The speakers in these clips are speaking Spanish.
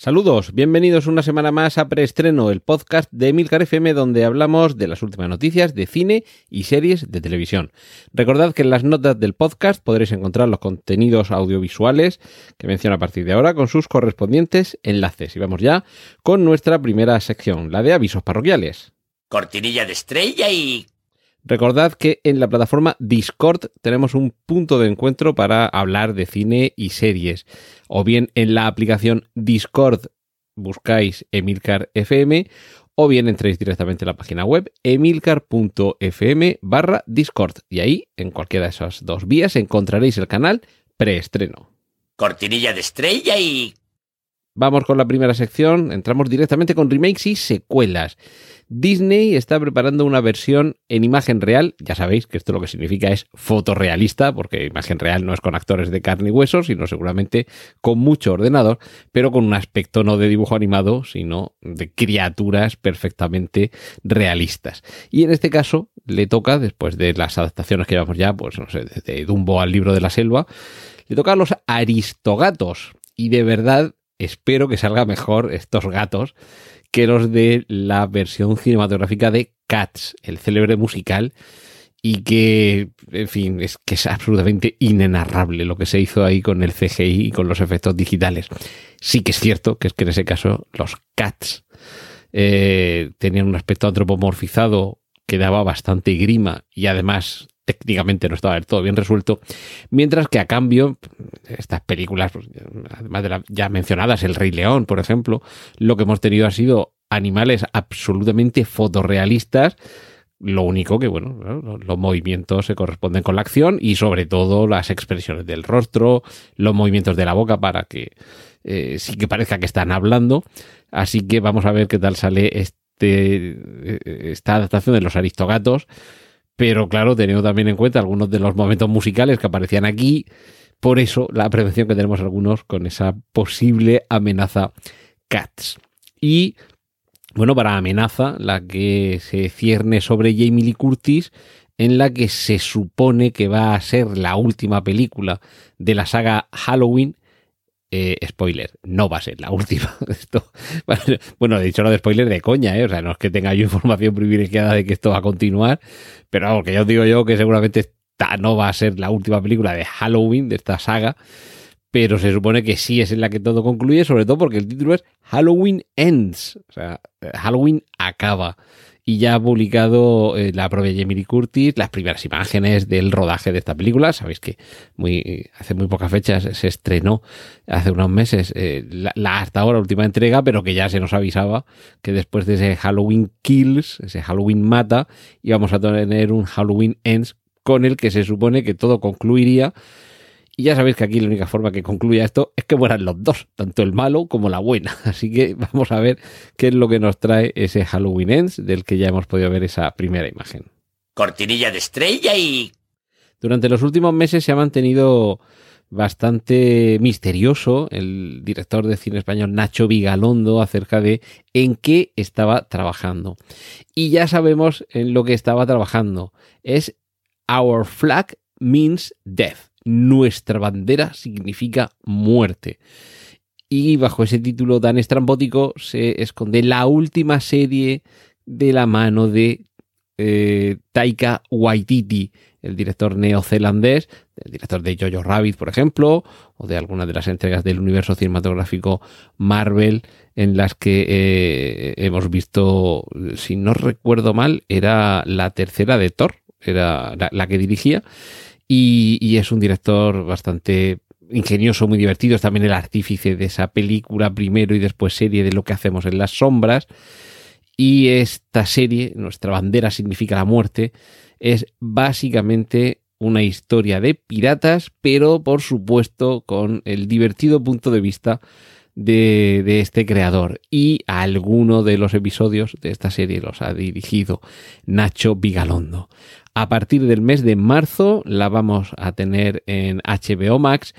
Saludos, bienvenidos una semana más a Preestreno, el podcast de Emilcar FM donde hablamos de las últimas noticias de cine y series de televisión. Recordad que en las notas del podcast podréis encontrar los contenidos audiovisuales que menciono a partir de ahora con sus correspondientes enlaces. Y vamos ya con nuestra primera sección, la de avisos parroquiales. Cortinilla de estrella y... Recordad que en la plataforma Discord tenemos un punto de encuentro para hablar de cine y series. O bien en la aplicación Discord buscáis Emilcar FM o bien entréis directamente a la página web emilcar.fm barra Discord. Y ahí, en cualquiera de esas dos vías, encontraréis el canal preestreno. Cortinilla de estrella y... Vamos con la primera sección, entramos directamente con remakes y secuelas. Disney está preparando una versión en imagen real, ya sabéis que esto lo que significa es fotorrealista, porque imagen real no es con actores de carne y hueso, sino seguramente con mucho ordenador, pero con un aspecto no de dibujo animado, sino de criaturas perfectamente realistas. Y en este caso le toca, después de las adaptaciones que llevamos ya, pues no sé, desde Dumbo al libro de la selva, le toca a los aristogatos. Y de verdad espero que salga mejor estos gatos que los de la versión cinematográfica de Cats, el célebre musical, y que, en fin, es que es absolutamente inenarrable lo que se hizo ahí con el CGI y con los efectos digitales. Sí que es cierto que en ese caso los Cats eh, tenían un aspecto antropomorfizado que daba bastante grima y además técnicamente no estaba del todo bien resuelto, mientras que a cambio estas películas, pues, además de las ya mencionadas, El Rey León, por ejemplo, lo que hemos tenido ha sido animales absolutamente fotorrealistas, lo único que, bueno, los movimientos se corresponden con la acción y sobre todo las expresiones del rostro, los movimientos de la boca para que eh, sí que parezca que están hablando. Así que vamos a ver qué tal sale este, eh, esta adaptación de los aristogatos pero claro, teniendo también en cuenta algunos de los momentos musicales que aparecían aquí, por eso la prevención que tenemos algunos con esa posible amenaza Cats. Y bueno, para amenaza, la que se cierne sobre Jamie Lee Curtis, en la que se supone que va a ser la última película de la saga Halloween eh, spoiler, no va a ser la última. Esto, bueno, he dicho lo de spoiler de coña, ¿eh? o sea, no es que tenga yo información privilegiada de que esto va a continuar, pero vamos, que ya os digo yo que seguramente esta no va a ser la última película de Halloween, de esta saga, pero se supone que sí es en la que todo concluye, sobre todo porque el título es Halloween Ends, o sea, Halloween acaba y ya ha publicado eh, la propia Jamie Curtis las primeras imágenes del rodaje de esta película. Sabéis que muy, hace muy pocas fechas se estrenó, hace unos meses, eh, la, hasta ahora última entrega, pero que ya se nos avisaba que después de ese Halloween Kills, ese Halloween Mata, íbamos a tener un Halloween Ends con el que se supone que todo concluiría y ya sabéis que aquí la única forma que concluya esto es que mueran los dos, tanto el malo como la buena. Así que vamos a ver qué es lo que nos trae ese Halloween Ends del que ya hemos podido ver esa primera imagen. Cortinilla de estrella y... Durante los últimos meses se ha mantenido bastante misterioso el director de cine español Nacho Vigalondo acerca de en qué estaba trabajando. Y ya sabemos en lo que estaba trabajando. Es Our Flag Means Death nuestra bandera significa muerte. Y bajo ese título tan estrambótico se esconde la última serie de la mano de eh, Taika Waititi, el director neozelandés, el director de Jojo Rabbit, por ejemplo, o de algunas de las entregas del universo cinematográfico Marvel, en las que eh, hemos visto, si no recuerdo mal, era la tercera de Thor, era la que dirigía, y, es un director bastante ingenioso, muy divertido. Es también el artífice de esa película primero y después serie de lo que hacemos en las sombras. Y esta serie, Nuestra bandera significa la muerte, es básicamente una historia de piratas, pero por supuesto con el divertido punto de vista de, de este creador. Y alguno de los episodios de esta serie los ha dirigido Nacho Vigalondo. A partir del mes de marzo la vamos a tener en HBO Max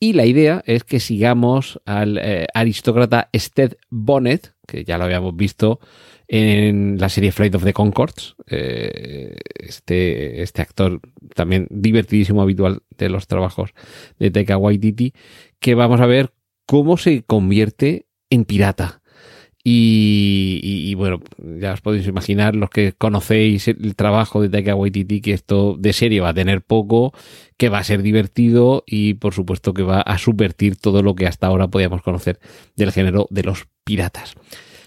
y la idea es que sigamos al eh, aristócrata Sted Bonnet, que ya lo habíamos visto en la serie Flight of the Concords. eh, este, este actor también divertidísimo, habitual de los trabajos de Taika Waititi, que vamos a ver cómo se convierte en pirata. Y, y- bueno, ya os podéis imaginar los que conocéis el trabajo de Taika Waititi, que esto de serie va a tener poco, que va a ser divertido y por supuesto que va a subvertir todo lo que hasta ahora podíamos conocer del género de los piratas.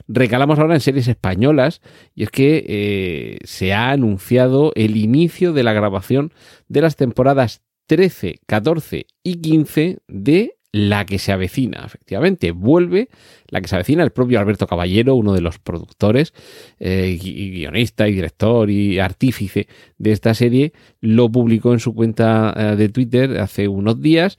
Recalamos ahora en series españolas y es que eh, se ha anunciado el inicio de la grabación de las temporadas 13, 14 y 15 de La que se avecina. Efectivamente, vuelve La que se avecina el propio Alberto Caballero, uno de los productores, eh, guionista y director y artífice de esta serie, lo publicó en su cuenta eh, de Twitter hace unos días.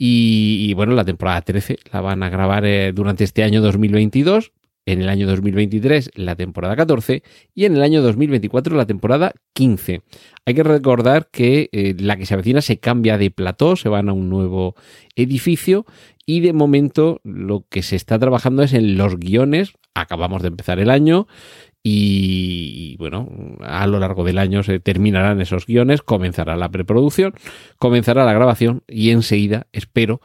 Y, y, bueno, la temporada 13 la van a grabar eh, durante este año 2022 en el año 2023 la temporada 14 y en el año 2024 la temporada 15. Hay que recordar que eh, la que se avecina se cambia de plató, se van a un nuevo edificio y de momento lo que se está trabajando es en los guiones. Acabamos de empezar el año y, bueno, a lo largo del año se terminarán esos guiones, comenzará la preproducción, comenzará la grabación y enseguida espero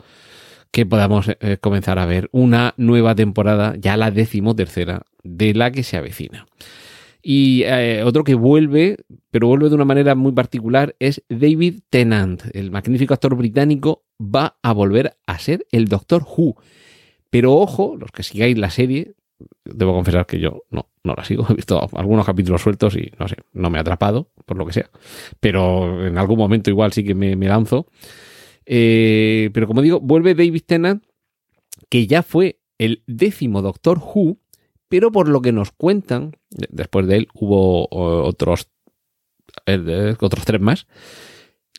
que podamos eh, comenzar a ver una nueva temporada, ya la decimotercera, de la que se avecina. Y eh, otro que vuelve, pero vuelve de una manera muy particular, es David Tennant. El magnífico actor británico va a volver a ser el Doctor Who. Pero ojo, los que sigáis la serie, debo confesar que yo no, no la sigo. He visto algunos capítulos sueltos y no sé, no me ha atrapado, por lo que sea. Pero en algún momento igual sí que me, me lanzo. Eh, pero como digo, vuelve David Tennant, que ya fue el décimo Doctor Who, pero por lo que nos cuentan, después de él hubo otros, eh, otros tres más,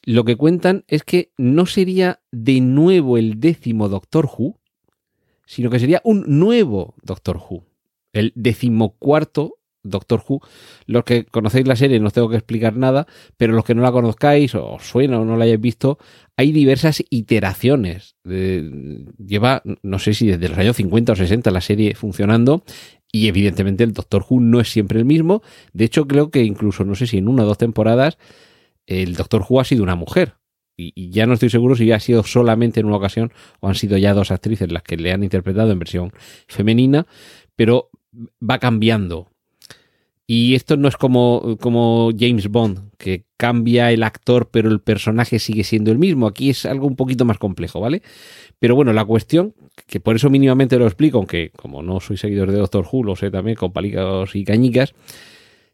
lo que cuentan es que no sería de nuevo el décimo Doctor Who, sino que sería un nuevo Doctor Who, el decimocuarto Doctor Who. Los que conocéis la serie no os tengo que explicar nada, pero los que no la conozcáis o os suena o no la hayáis visto, hay diversas iteraciones. Lleva, no sé si desde los años 50 o 60 la serie funcionando y evidentemente el Doctor Who no es siempre el mismo. De hecho, creo que incluso, no sé si en una o dos temporadas, el Doctor Who ha sido una mujer. Y, y ya no estoy seguro si ha sido solamente en una ocasión o han sido ya dos actrices las que le han interpretado en versión femenina, pero va cambiando. Y esto no es como, como James Bond, que cambia el actor, pero el personaje sigue siendo el mismo. Aquí es algo un poquito más complejo, ¿vale? Pero bueno, la cuestión, que por eso mínimamente lo explico, aunque como no soy seguidor de Doctor Who, lo sé también con palicos y cañicas,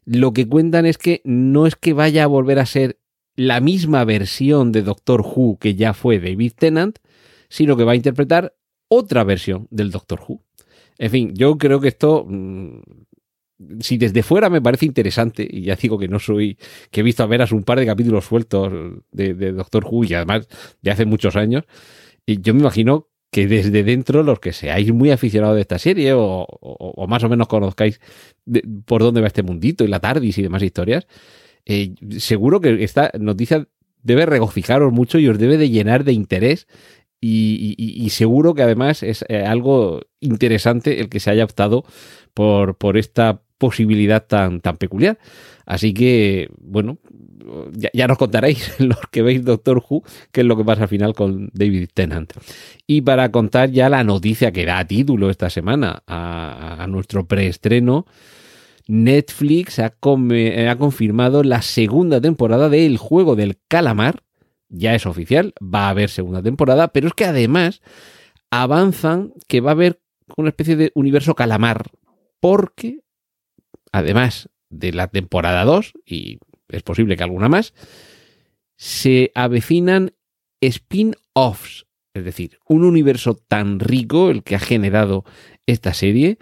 lo que cuentan es que no es que vaya a volver a ser la misma versión de Doctor Who que ya fue David Tennant, sino que va a interpretar otra versión del Doctor Who. En fin, yo creo que esto mmm, si desde fuera me parece interesante, y ya digo que no soy, que he visto a veras un par de capítulos sueltos de, Doctor Who y además de hace muchos años, y yo me imagino que desde dentro los que seáis muy aficionados de esta serie o, o, más o menos conozcáis por dónde va este mundito y la TARDIS y demás historias, eh, seguro que esta noticia debe regocijaros mucho y os debe de llenar de interés y, y, y, seguro que además es eh, algo interesante el que se haya optado por, por esta posibilidad tan, tan peculiar. Así que, bueno, ya, nos contaréis los que veis Doctor Who qué es lo que pasa al final con David Tennant. Y para contar ya la noticia que da título esta semana a, a nuestro preestreno, Netflix ha, come, ha confirmado la segunda temporada de El Juego del Calamar. Ya es oficial, va a haber segunda temporada, pero es que además avanzan que va a haber una especie de universo calamar, porque además de la temporada 2, y es posible que alguna más, se avecinan spin-offs, es decir, un universo tan rico el que ha generado esta serie,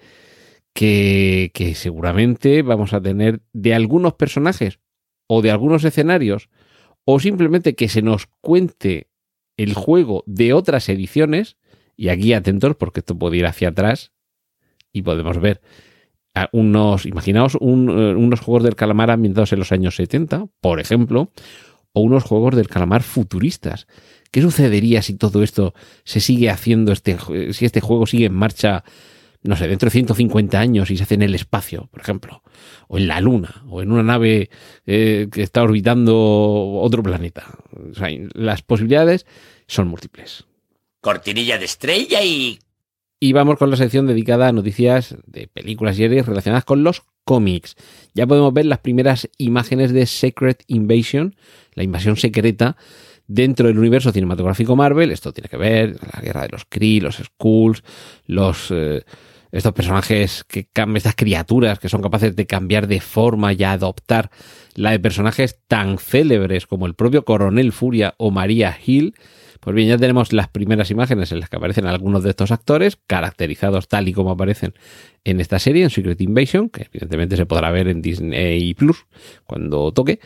que, que, seguramente vamos a tener de algunos personajes o de algunos escenarios, o simplemente que se nos cuente el juego de otras ediciones, Y aquí atentos porque esto puede ir hacia atrás y podemos ver unos, imaginaos eh, unos juegos del calamar ambientados en los años 70, por ejemplo, o unos juegos del calamar futuristas. ¿Qué sucedería si todo esto se sigue haciendo, este, si este juego sigue en marcha, no sé, dentro de 150 años y se hace en el espacio, por ejemplo, o en la Luna, o en una nave eh, que está orbitando otro planeta? Las posibilidades son múltiples. Cortinilla de estrella y... Y vamos con la sección dedicada a noticias de películas y series relacionadas con los cómics. Ya podemos ver las primeras imágenes de Secret Invasion, la invasión secreta dentro del universo cinematográfico Marvel. Esto tiene que ver la guerra de los Kree, los Skrulls, los eh, estos personajes que estas criaturas que son capaces de cambiar de forma y adoptar la de personajes tan célebres como el propio Coronel Furia o María Hill. Pues bien, ya tenemos las primeras imágenes en las que aparecen algunos de estos actores, caracterizados tal y como aparecen en esta serie, en Secret Invasion, que evidentemente se podrá ver en Disney Plus cuando toque.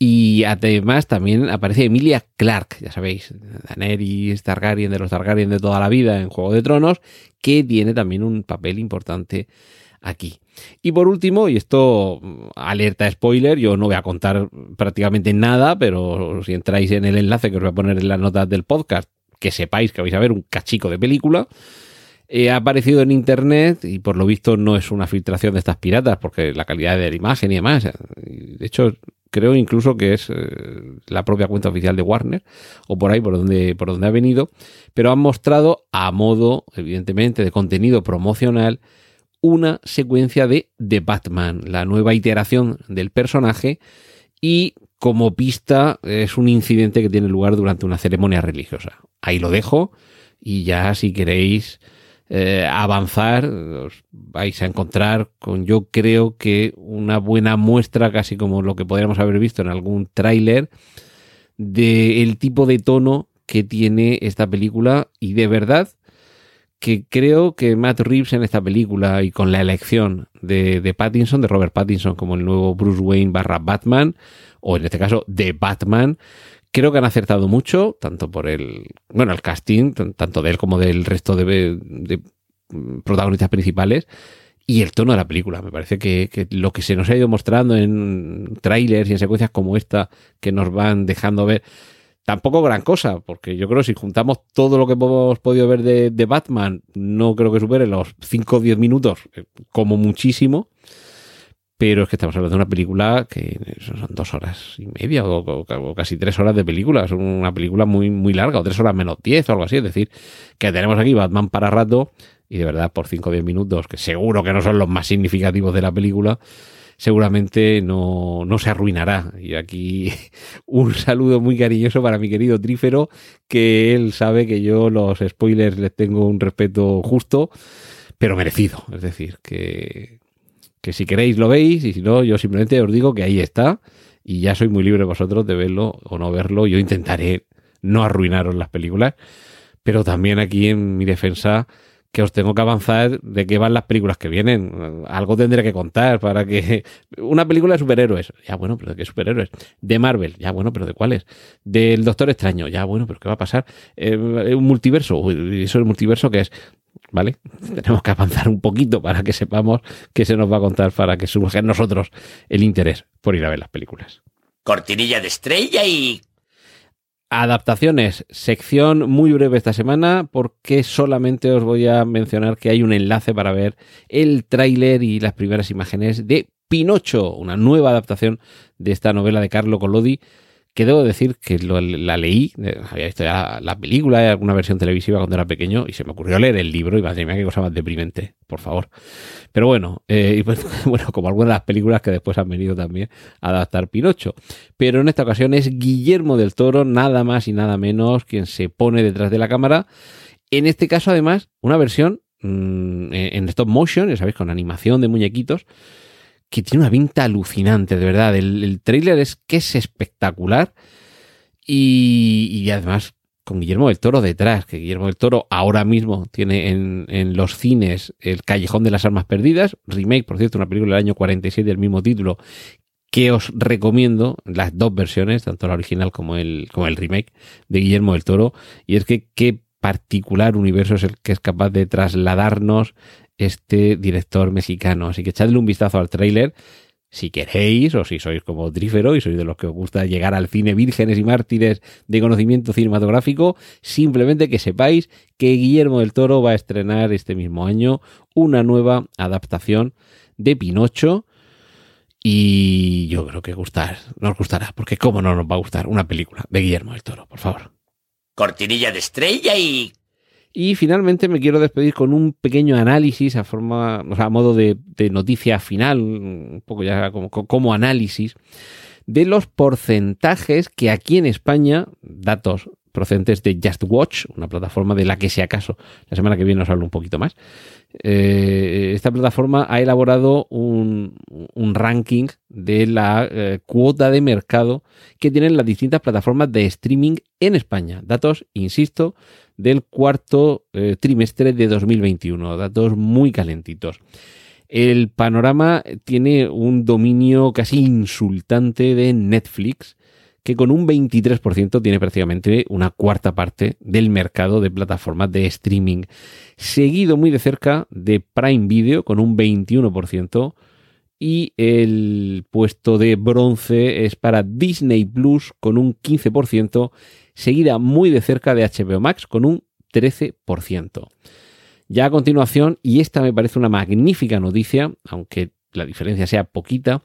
Y además también aparece Emilia Clarke, ya sabéis, Daenerys Targaryen de los Targaryen de toda la vida en Juego de Tronos, que tiene también un papel importante aquí. Y por último, y esto mm, alerta spoiler, yo no voy a contar prácticamente nada, pero si entráis en el enlace que os voy a poner en las notas del podcast, que sepáis que vais a ver un cachico de película. Eh, ha aparecido en internet y por lo visto no es una filtración de estas piratas, porque la calidad de la imagen y demás. De hecho, creo incluso que es eh, la propia cuenta oficial de Warner, o por ahí por donde, por donde ha venido, pero han mostrado a modo, evidentemente, de contenido promocional una secuencia de The Batman, la nueva iteración del personaje, y como pista es un incidente que tiene lugar durante una ceremonia religiosa. Ahí lo dejo y ya si queréis eh, avanzar os vais a encontrar con yo creo que una buena muestra, casi como lo que podríamos haber visto en algún tráiler, del tipo de tono que tiene esta película y de verdad que creo que Matt Reeves en esta película y con la elección de, de Pattinson, de Robert Pattinson como el nuevo Bruce Wayne barra Batman, o en este caso de Batman, creo que han acertado mucho, tanto por el, bueno, el casting, tanto de él como del resto de, de protagonistas principales, y el tono de la película. Me parece que, que lo que se nos ha ido mostrando en trailers y en secuencias como esta, que nos van dejando ver, tampoco gran cosa, porque yo creo que si juntamos todo lo que hemos podido ver de, de Batman, no creo que supere los 5 o 10 minutos, eh, como muchísimo. Pero es que estamos hablando de una película que son dos horas y media o, casi tres horas de película. Es una película muy, muy larga, o tres horas menos diez o algo así. Es decir, que tenemos aquí Batman para rato y de verdad por 5 o 10 minutos, que seguro que no son los más significativos de la película, seguramente no, no se arruinará. Y aquí un saludo muy cariñoso para mi querido Trífero, que él sabe que yo los spoilers les tengo un respeto justo, pero merecido. Es decir, que, que si queréis lo veis y si no, yo simplemente os digo que ahí está y ya soy muy libre vosotros de verlo o no verlo. Yo intentaré no arruinaros las películas, pero también aquí en mi defensa que os tengo que avanzar de qué van las películas que vienen. Algo tendré que contar para que... Una película de superhéroes. Ya bueno, pero ¿de qué superhéroes? De Marvel. Ya bueno, pero ¿de cuáles? Del Doctor Extraño. Ya bueno, pero ¿qué va a pasar? Eh, un multiverso. ¿Eso el multiverso qué es? ¿Vale? Tenemos que avanzar un poquito para que sepamos qué se nos va a contar para que surja en nosotros el interés por ir a ver las películas. Cortinilla de estrella y... Adaptaciones, sección muy breve esta semana porque solamente os voy a mencionar que hay un enlace para ver el tráiler y las primeras imágenes de Pinocho, una nueva adaptación de esta novela de Carlo Collodi que debo decir que lo- la leí, eh, había visto ya la película, alguna versión televisiva cuando era pequeño y se me ocurrió leer el libro y madre mía qué cosa más deprimente, por favor. Pero bueno, eh, y bueno, como algunas de las películas que después han venido también a adaptar Pinocho. Pero en esta ocasión es Guillermo del Toro, nada más y nada menos, quien se pone detrás de la cámara. En este caso, además, una versión mm, en stop motion, ya sabéis, con animación de muñequitos, que tiene una pinta alucinante, de verdad. El, el es que es espectacular y, y además con Guillermo del Toro detrás, que Guillermo del Toro ahora mismo tiene en, en los cines El Callejón de las Armas Perdidas, remake, por cierto, una película del año 46 del mismo título, que os recomiendo las dos versiones, tanto la original como el, como el remake de Guillermo del Toro, y es que qué particular universo es el que es capaz de trasladarnos este director mexicano. Así que echadle un vistazo al tráiler si queréis, o si sois como Trífero y sois de los que os gusta llegar al cine vírgenes y mártires de conocimiento cinematográfico, simplemente que sepáis que Guillermo del Toro va a estrenar este mismo año una nueva adaptación de Pinocho. Y yo creo que gustar, nos gustará, porque cómo no nos va a gustar una película de Guillermo del Toro, por favor. Cortinilla de estrella y Y finalmente me quiero despedir con un pequeño análisis a forma, o sea, a modo de, noticia final, un poco ya como, análisis, de los porcentajes que aquí en España, datos procedentes de Just Watch, una plataforma de la que si acaso la semana que viene os hablo un poquito más. Eh, esta plataforma ha elaborado un, un ranking de la eh, cuota de mercado que tienen las distintas plataformas de streaming en España. Datos, insisto, del cuarto eh, trimestre de 2021. Datos muy calentitos. El panorama tiene un dominio casi insultante de Netflix, que con un 23% tiene prácticamente una cuarta parte del mercado de plataformas de streaming, seguido muy de cerca de Prime Video con un 21% y el puesto de bronce es para Disney Plus con un 15%, seguida muy de cerca de HBO Max con un 13%. Ya a continuación, y esta me parece una magnífica noticia, aunque la diferencia sea poquita,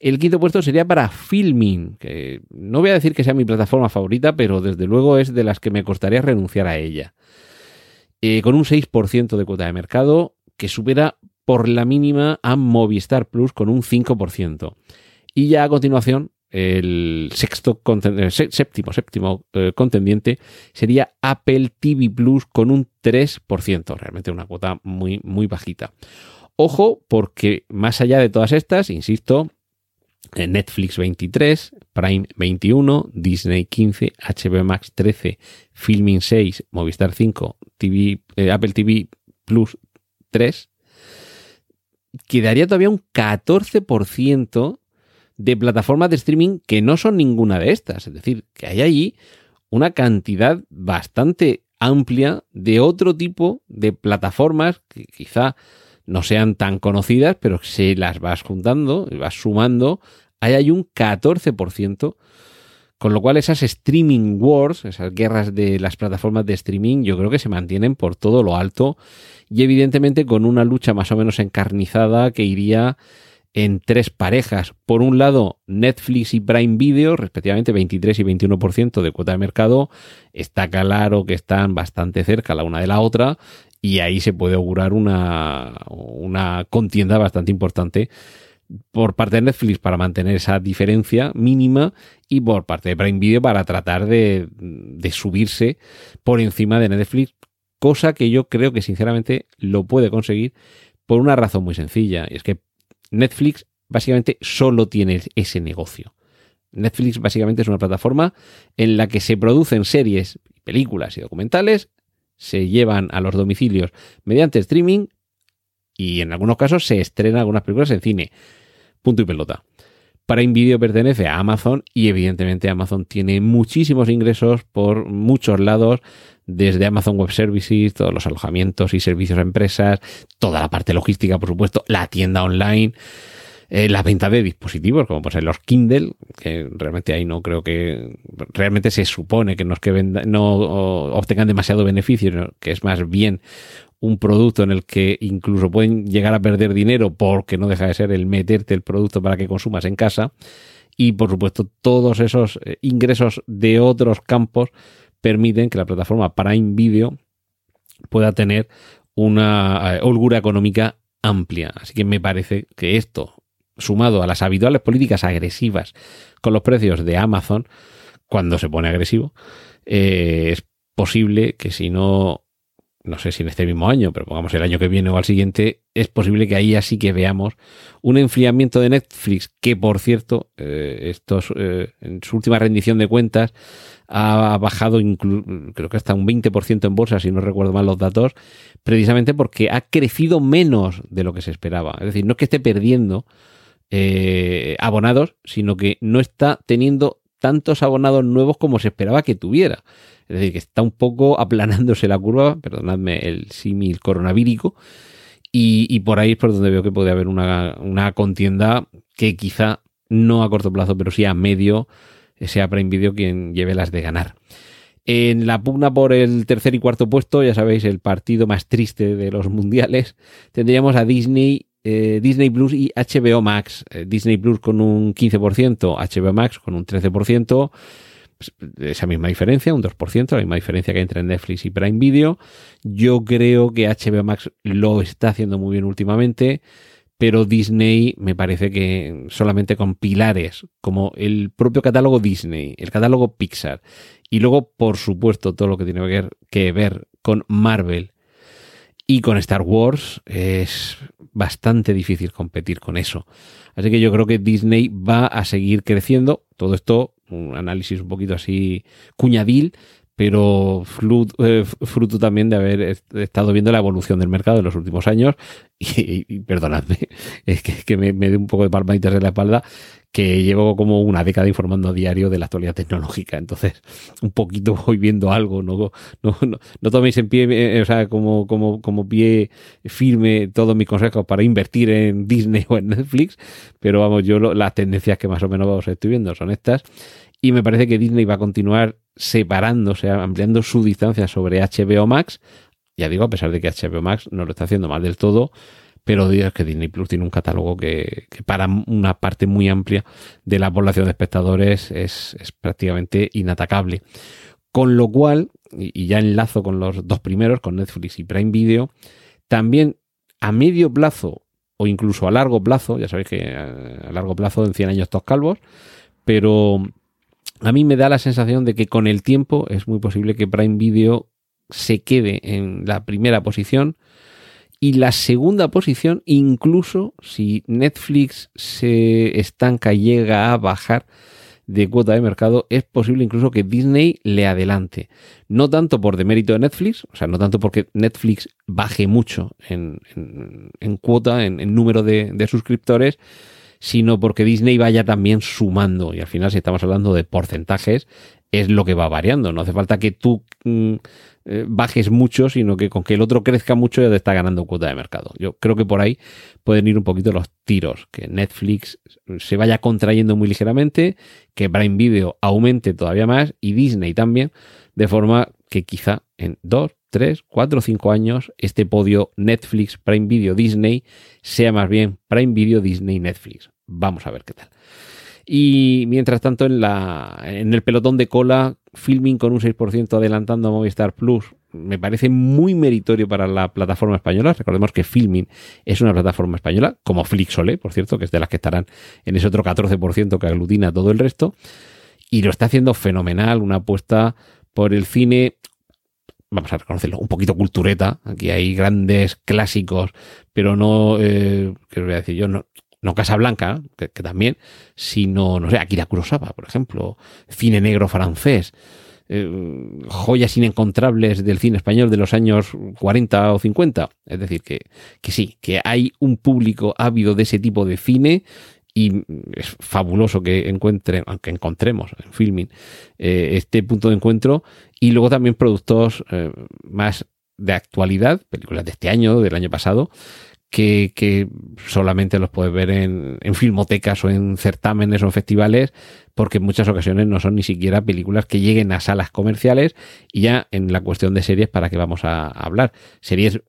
el quinto puesto sería para Filming, que no voy a decir que sea mi plataforma favorita, pero desde luego es de las que me costaría renunciar a ella. Eh, con un 6% de cuota de mercado, que supera por la mínima a Movistar Plus con un 5%. Y ya a continuación, el eh, séptimo, eh, contendiente sería Apple TV Plus con un 3%, realmente una cuota muy, muy bajita. Ojo, porque más allá de todas estas, insisto, Netflix 23, Prime 21, Disney 15, HBO Max 13, Filming 6, Movistar 5, TV, eh, Apple TV Plus 3, quedaría todavía un 14% de plataformas de streaming que no son ninguna de estas. Es decir, que hay allí una cantidad bastante amplia de otro tipo de plataformas que quizá no sean tan conocidas, pero si las vas juntando, vas sumando, ahí hay un 14%, con lo cual esas streaming wars, esas guerras de las plataformas de streaming, yo creo que se mantienen por todo lo alto y evidentemente con una lucha más o menos encarnizada que iría en tres parejas. Por un lado, Netflix y Prime Video, respectivamente 23 y 21% de cuota de mercado. Está claro que están bastante cerca la una de la otra y ahí se puede augurar una, una contienda bastante importante por parte de Netflix para mantener esa diferencia mínima y por parte de Prime Video para tratar de, subirse por encima de Netflix, cosa que yo creo que sinceramente lo puede conseguir por una razón muy sencilla, y es que Netflix básicamente solo tiene ese negocio. Netflix básicamente es una plataforma en la que se producen series, películas y documentales se llevan a los domicilios mediante streaming y en algunos casos se estrenan algunas películas en cine. Punto y pelota. Prime Video pertenece a Amazon y evidentemente Amazon tiene muchísimos ingresos por muchos lados, desde Amazon Web Services, todos los alojamientos y servicios a empresas, toda la parte logística, por supuesto, la tienda online eh, la venta de dispositivos, como pues los Kindle, que realmente ahí no creo que realmente se supone que no que venda, no obtengan demasiado beneficio, que es más bien un producto en el que incluso pueden llegar a perder dinero porque no deja de ser el meterte el producto para que consumas en casa. Y por supuesto, todos esos eh, ingresos de otros campos permiten que la plataforma Prime Video pueda tener una eh, holgura económica amplia. Así que me parece que esto, sumado a las habituales políticas agresivas con los precios de Amazon, cuando se pone agresivo, eh, es posible que si no, no sé si en este mismo año, pero pongamos el año que viene o al siguiente, es posible que ahí así que veamos un enfriamiento de Netflix, que por cierto, eh, estos, eh, en su última rendición de cuentas, ha bajado creo que hasta un 20% en bolsa, si no recuerdo mal los datos, precisamente porque ha crecido menos de lo que se esperaba. Es decir, no es que esté perdiendo, eh, abonados, sino que no está teniendo tantos abonados nuevos como se esperaba que tuviera. Es decir, que está un poco aplanándose la curva, perdonadme el símil coronavírico, y, por ahí es por donde veo que puede haber una, una, contienda que quizá no a corto plazo, pero sí a medio, sea Prime Video quien lleve las de ganar. En la pugna por el tercer y cuarto puesto, ya sabéis, el partido más triste de los mundiales, tendríamos a Disney, eh, Disney Plus y HBO Max. Eh, Disney Plus con un 15%, HBO Max con un 13%. Pues, esa misma diferencia, un 2%, la misma diferencia que entre Netflix y Prime Video. Yo creo que HBO Max lo está haciendo muy bien últimamente pero Disney me parece que solamente con pilares como el propio catálogo Disney, el catálogo Pixar y luego, por supuesto, todo lo que tiene que ver con Marvel y con Star Wars, es bastante difícil competir con eso. Así que yo creo que Disney va a seguir creciendo. Todo esto, un análisis un poquito así cuñadil, pero eh, fruto, también de haber estado viendo la evolución del mercado en los últimos años. Y, perdonadme, es que, me, me un poco de palmaditas en la espalda, que llevo como una década informando a diario de la actualidad tecnológica. Entonces, un poquito voy viendo algo, no, no, no, toméis en pie, eh, o sea, como, como, como pie firme todos mis consejos para invertir en Disney o en Netflix, pero vamos, yo las tendencias que más o menos estoy viendo son estas. Y me parece que Disney va a continuar separándose, ampliando su distancia sobre HBO Max. Ya digo, a pesar de que HBO Max no lo está haciendo mal del todo, pero digo que Disney Plus tiene un catálogo que, para una parte muy amplia de la población de espectadores es, prácticamente inatacable. Con lo cual, y, ya enlazo con los dos primeros, con Netflix y Prime Video, también a medio plazo o incluso a largo plazo, ya sabéis que a largo plazo en 100 años todos calvos, pero a mí me da la sensación de que con el tiempo es muy posible que Prime Video se quede en la primera posición y la segunda posición, incluso si Netflix se estanca llega a bajar de cuota de mercado, es posible incluso que Disney le adelante. No tanto por demérito de Netflix, o sea, no tanto porque Netflix baje mucho en, cuota, en, número de, de suscriptores, sino porque Disney vaya también sumando. Y al final, si estamos hablando de porcentajes, es lo que va variando. No hace falta que tú mm, eh, bajes mucho, sino que con que el otro crezca mucho ya te está ganando cuota de mercado. Yo creo que por ahí pueden ir un poquito los tiros. Que Netflix se vaya contrayendo muy ligeramente, que Prime Video aumente todavía más y Disney también, de forma que quizá en dos, tres, cuatro cinco años este podio Netflix, Prime Video, Disney sea más bien Prime Video, Disney, Netflix. Vamos a ver qué tal. Y mientras tanto, en, la, en el pelotón de cola, Filming con un 6% adelantando a Movistar Plus, me parece muy meritorio para la plataforma española. Recordemos que Filming es una plataforma española, como Flixole, por cierto, que es de las que estarán en ese otro 14% que aglutina todo el resto. Y lo está haciendo fenomenal, una apuesta por el cine vamos a reconocerlo, un poquito cultureta. Aquí hay grandes clásicos, pero no, eh, ¿qué os voy a decir yo? No, no Casablanca, que, que también, sino, no sé, Akira Kurosawa, por ejemplo, cine negro francés, eh, joyas inencontrables del cine español de los años 40 o 50. Es decir, que, que sí, que hay un público ávido de ese tipo de cine y es fabuloso que encuentren, aunque encontremos en filming, eh, este punto de encuentro y luego también productos eh, más de actualidad, películas de este año, del año pasado, que, solamente los puedes ver en, filmotecas o en certámenes o en festivales, porque en muchas ocasiones no son ni siquiera películas que lleguen a salas comerciales y ya en la cuestión de series, ¿para qué vamos a, hablar? Series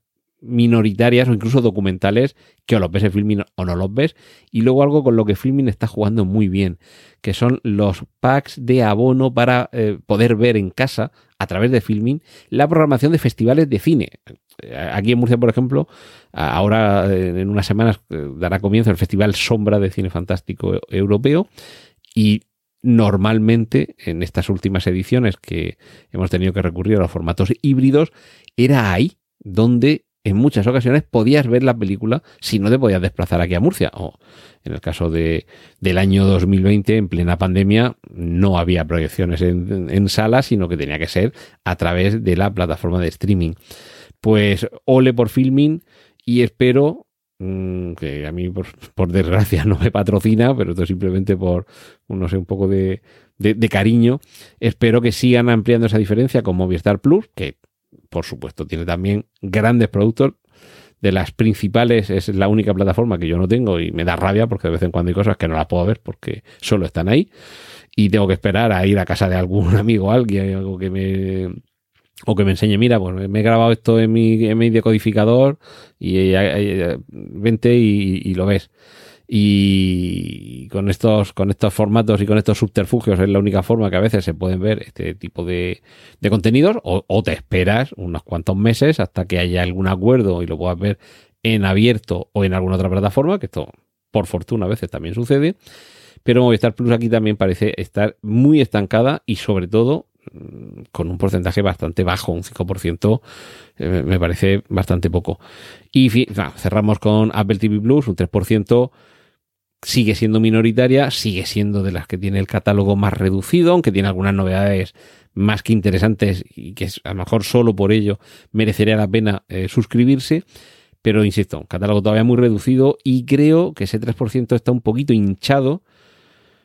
minoritarias o incluso documentales que o los ves en Filmin o no los ves. Y luego algo con lo que Filmin está jugando muy bien, que son los packs de abono para eh, poder ver en casa a través de Filmin la programación de festivales de cine. Aquí en Murcia, por ejemplo, ahora en unas semanas eh, dará comienzo el Festival Sombra de Cine Fantástico Europeo y normalmente en estas últimas ediciones que hemos tenido que recurrir a los formatos híbridos, era ahí donde en muchas ocasiones podías ver la película si no te podías desplazar aquí a Murcia. O en el caso de, del año 2020, en plena pandemia, no había proyecciones en, en salas, sino que tenía que ser a través de la plataforma de streaming. Pues ole por filming y espero mm, que a mí por, desgracia no me patrocina, pero esto simplemente por, no sé, un poco de, de, de cariño. Espero que sigan ampliando esa diferencia con Movistar Plus, que por supuesto tiene también grandes productos. De las principales es la única plataforma que yo no tengo y me da rabia porque de vez en cuando hay cosas que no las puedo ver porque solo están ahí y tengo que esperar a ir a casa de algún amigo o alguien algo que me o que me enseñe, mira, pues me he grabado esto en mi, en mi decodificador y eh, eh, vente y, y lo ves y con estos, con estos formatos y con estos subterfugios es la única forma que a veces se pueden ver este tipo de, de contenidos o, te esperas unos cuantos meses hasta que haya algún acuerdo y lo puedas ver en abierto o en alguna otra plataforma, que esto por fortuna a veces también sucede, pero Movistar Plus aquí también parece estar muy estancada y sobre todo mm, con un porcentaje bastante bajo, un 5%, eh, me parece bastante poco. Y cerramos con Apple TV Plus, un 3%, sigue siendo minoritaria, sigue siendo de las que tiene el catálogo más reducido, aunque tiene algunas novedades más que interesantes y que a lo mejor solo por ello merecería la pena eh, suscribirse. Pero insisto, un catálogo todavía muy reducido y creo que ese 3% está un poquito hinchado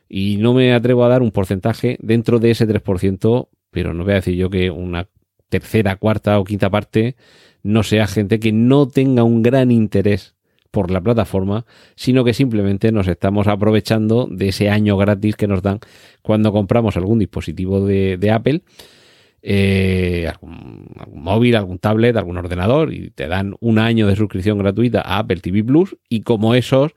y no me atrevo a dar un porcentaje dentro de ese 3%, pero no voy a decir yo que una tercera, cuarta o quinta parte no sea gente que no tenga un gran interés por la plataforma, sino que simplemente nos estamos aprovechando de ese año gratis que nos dan cuando compramos algún dispositivo de, Apple, eh, algún, algún, móvil, algún tablet, algún ordenador, y te dan un año de suscripción gratuita a Apple TV Plus, y como esos,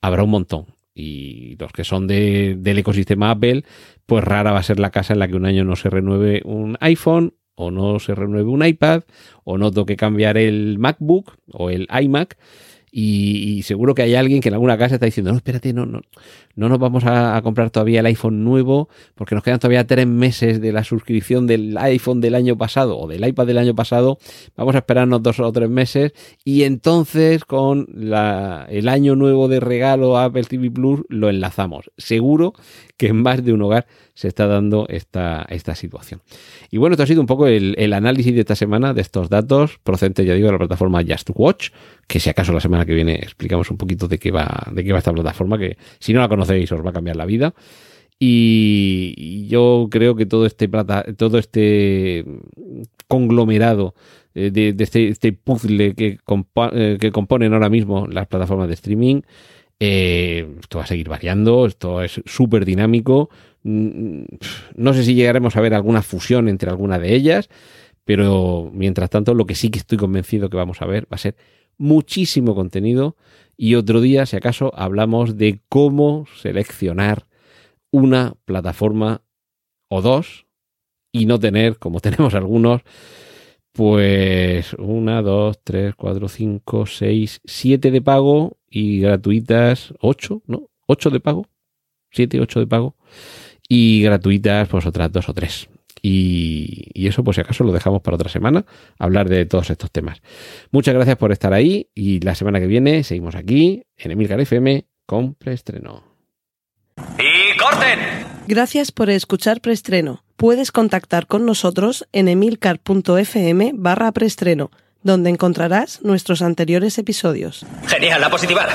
habrá un montón. Y los que son de, del ecosistema Apple, pues rara va a ser la casa en la que un año no se renueve un iPhone, o no se renueve un iPad, o no toque cambiar el MacBook o el iMac y, y, seguro que hay alguien que en alguna casa está diciendo, no, espérate, no, no, no nos vamos a, a, comprar todavía el iPhone nuevo porque nos quedan todavía tres meses de la suscripción del iPhone del año pasado o del iPad del año pasado. Vamos a esperarnos dos o tres meses y entonces con la, el año nuevo de regalo Apple TV Plus lo enlazamos. Seguro que en más de un hogar se está dando esta, esta situación. Y bueno, esto ha sido un poco el, el análisis de esta semana de estos datos procedentes, ya digo, de la plataforma Just Watch, que si acaso la semana que viene explicamos un poquito de qué va, de qué va esta plataforma, que si no la conocéis os va a cambiar la vida. Y yo creo que todo este plata, todo este conglomerado de, de este, este, puzzle que, eh, que componen ahora mismo las plataformas de streaming, eh, esto va a seguir variando, esto es súper dinámico. No sé si llegaremos a ver alguna fusión entre alguna de ellas, pero mientras tanto lo que sí que estoy convencido que vamos a ver va a ser muchísimo contenido y otro día, si acaso, hablamos de cómo seleccionar una plataforma o dos y no tener, como tenemos algunos, pues una, dos, tres, cuatro, cinco, seis, siete de pago y gratuitas ocho, ¿no? Ocho de pago, siete, ocho de pago y gratuitas pues otras dos o tres. Y, y, eso, pues si acaso, lo dejamos para otra semana, hablar de todos estos temas. Muchas gracias por estar ahí y la semana que viene seguimos aquí en Emilcar FM con preestreno. ¡Y corten! Gracias por escuchar preestreno. Puedes contactar con nosotros en emilcar.fm barra preestreno, donde encontrarás nuestros anteriores episodios. Genial, la positiva.